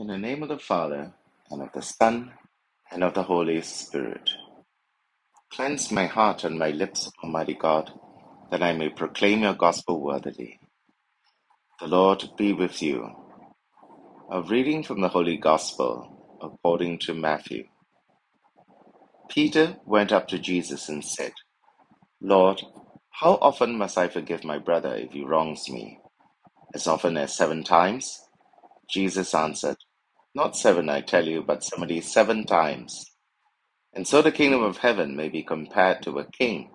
In the name of the Father, and of the Son, and of the Holy Spirit. Cleanse my heart and my lips, Almighty God, that I may proclaim your gospel worthily. The Lord be with you. A reading from the Holy Gospel according to Matthew. Peter went up to Jesus and said, Lord, how often must I forgive my brother if he wrongs me? As often as seven times? Jesus answered, Not seven, I tell you, but seventy seven times. And so the kingdom of heaven may be compared to a king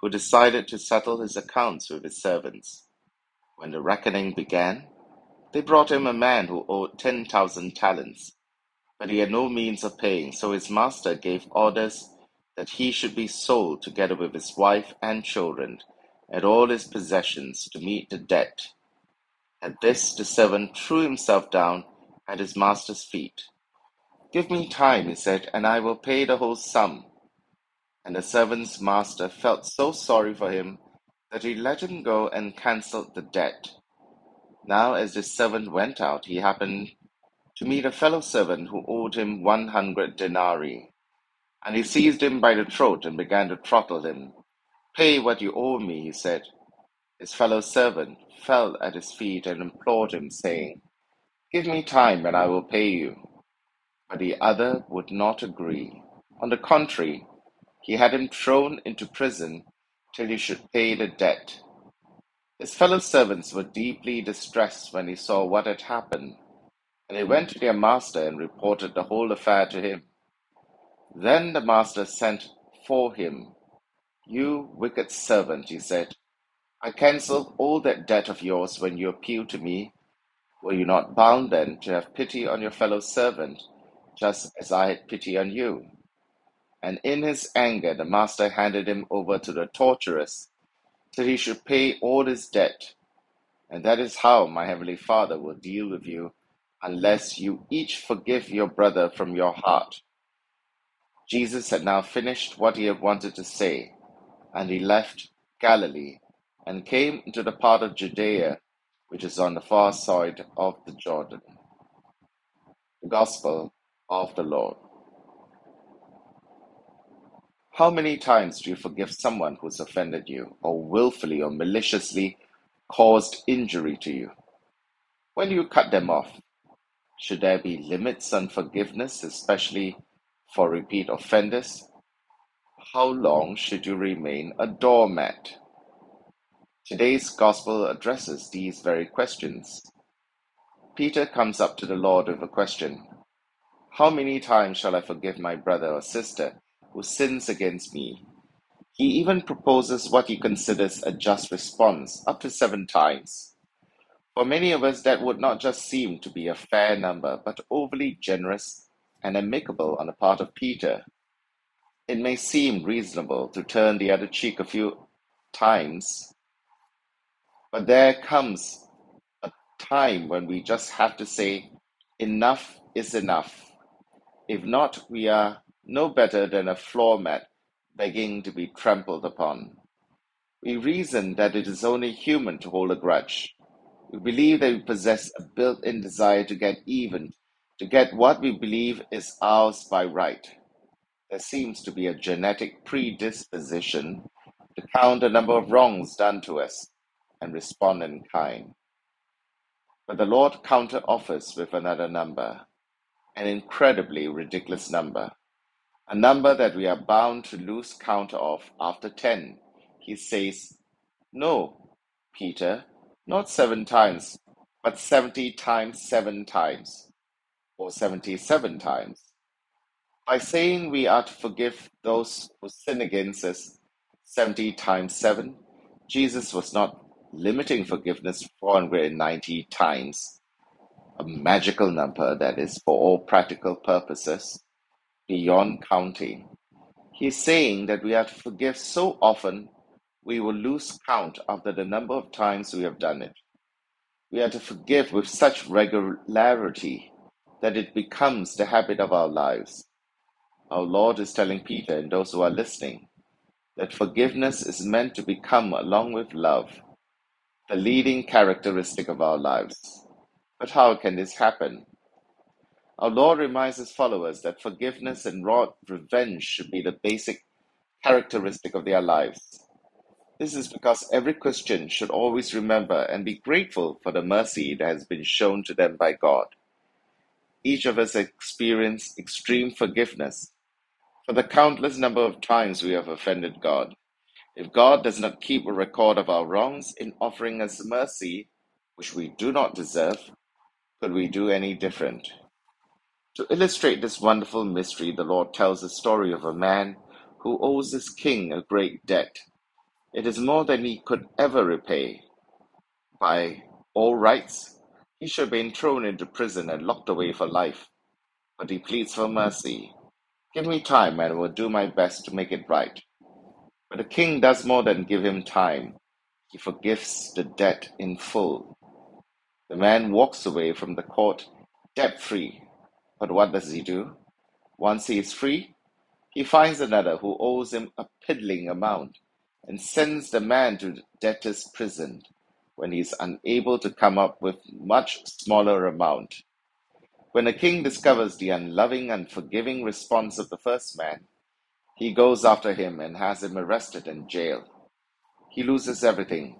who decided to settle his accounts with his servants. When the reckoning began, they brought him a man who owed ten thousand talents, but he had no means of paying, so his master gave orders that he should be sold together with his wife and children and all his possessions to meet the debt. At this the servant threw himself down at his master's feet. Give me time, he said, and I will pay the whole sum. And the servant's master felt so sorry for him that he let him go and cancelled the debt. Now, as the servant went out, he happened to meet a fellow servant who owed him one hundred denarii. And he seized him by the throat and began to throttle him. Pay what you owe me, he said. His fellow servant fell at his feet and implored him, saying, Give me time, and I will pay you. But the other would not agree. On the contrary, he had him thrown into prison till he should pay the debt. His fellow servants were deeply distressed when they saw what had happened, and they went to their master and reported the whole affair to him. Then the master sent for him. You wicked servant, he said, I cancelled all that debt of yours when you appealed to me. Were you not bound then to have pity on your fellow servant, just as I had pity on you? And in his anger, the master handed him over to the torturers till he should pay all his debt. And that is how my heavenly Father will deal with you unless you each forgive your brother from your heart. Jesus had now finished what he had wanted to say, and he left Galilee and came into the part of Judea which is on the far side of the Jordan. The Gospel of the Lord. How many times do you forgive someone who's offended you, or willfully or maliciously caused injury to you? When do you cut them off? Should there be limits on forgiveness, especially for repeat offenders? How long should you remain a doormat? Today's Gospel addresses these very questions. Peter comes up to the Lord with a question How many times shall I forgive my brother or sister who sins against me. He even proposes what he considers a just response, up to seven times. For many of us, that would not just seem to be a fair number, but overly generous and amicable on the part of Peter. It may seem reasonable to turn the other cheek a few times, but there comes a time when we just have to say, enough is enough. If not, we are no better than a floor mat begging to be trampled upon. We reason that it is only human to hold a grudge. We believe that we possess a built in desire to get even, to get what we believe is ours by right. There seems to be a genetic predisposition to count the number of wrongs done to us and respond in kind. But the Lord counter offers with another number, an incredibly ridiculous number. A number that we are bound to lose count of after ten. He says, No, Peter, not seven times, but seventy times seven times, or seventy seven times. By saying we are to forgive those who sin against us seventy times seven, Jesus was not limiting forgiveness 490 times, a magical number that is for all practical purposes beyond counting. He's saying that we are to forgive so often we will lose count after the number of times we have done it. We are to forgive with such regularity that it becomes the habit of our lives. Our Lord is telling Peter and those who are listening that forgiveness is meant to become, along with love, the leading characteristic of our lives. But how can this happen? Our Lord reminds his followers that forgiveness and not revenge should be the basic characteristic of their lives. This is because every Christian should always remember and be grateful for the mercy that has been shown to them by God. Each of us experience extreme forgiveness for the countless number of times we have offended God. If God does not keep a record of our wrongs in offering us mercy, which we do not deserve, could we do any different? To illustrate this wonderful mystery, the Lord tells the story of a man who owes his king a great debt. It is more than he could ever repay. By all rights, he should have been thrown into prison and locked away for life. But he pleads for mercy. Give me time and I will do my best to make it right. But the king does more than give him time. He forgives the debt in full. The man walks away from the court debt free. But what does he do? Once he is free, he finds another who owes him a piddling amount and sends the man to the debtor's prison when he is unable to come up with much smaller amount. When the king discovers the unloving, unforgiving response of the first man, he goes after him and has him arrested and jailed. He loses everything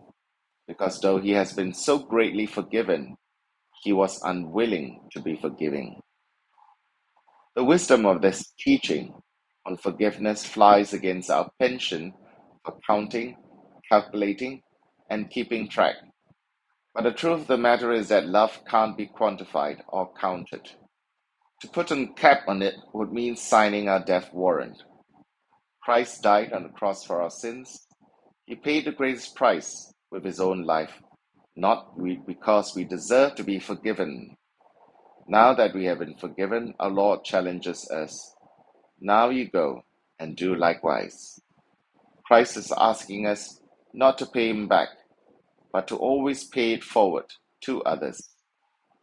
because though he has been so greatly forgiven, he was unwilling to be forgiving. The wisdom of this teaching on forgiveness flies against our penchant for counting, calculating, and keeping track. But the truth of the matter is that love can't be quantified or counted. To put a cap on it would mean signing our death warrant. Christ died on the cross for our sins. He paid the greatest price with his own life, not because we deserve to be forgiven. Now that we have been forgiven, our Lord challenges us. Now you go and do likewise. Christ is asking us not to pay him back, but to always pay it forward to others,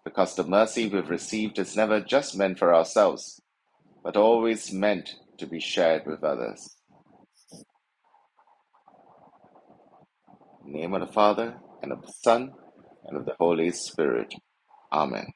because the mercy we've received is never just meant for ourselves, but always meant to be shared with others. Name of the Father, and of the Son, and of the Holy Spirit. Amen.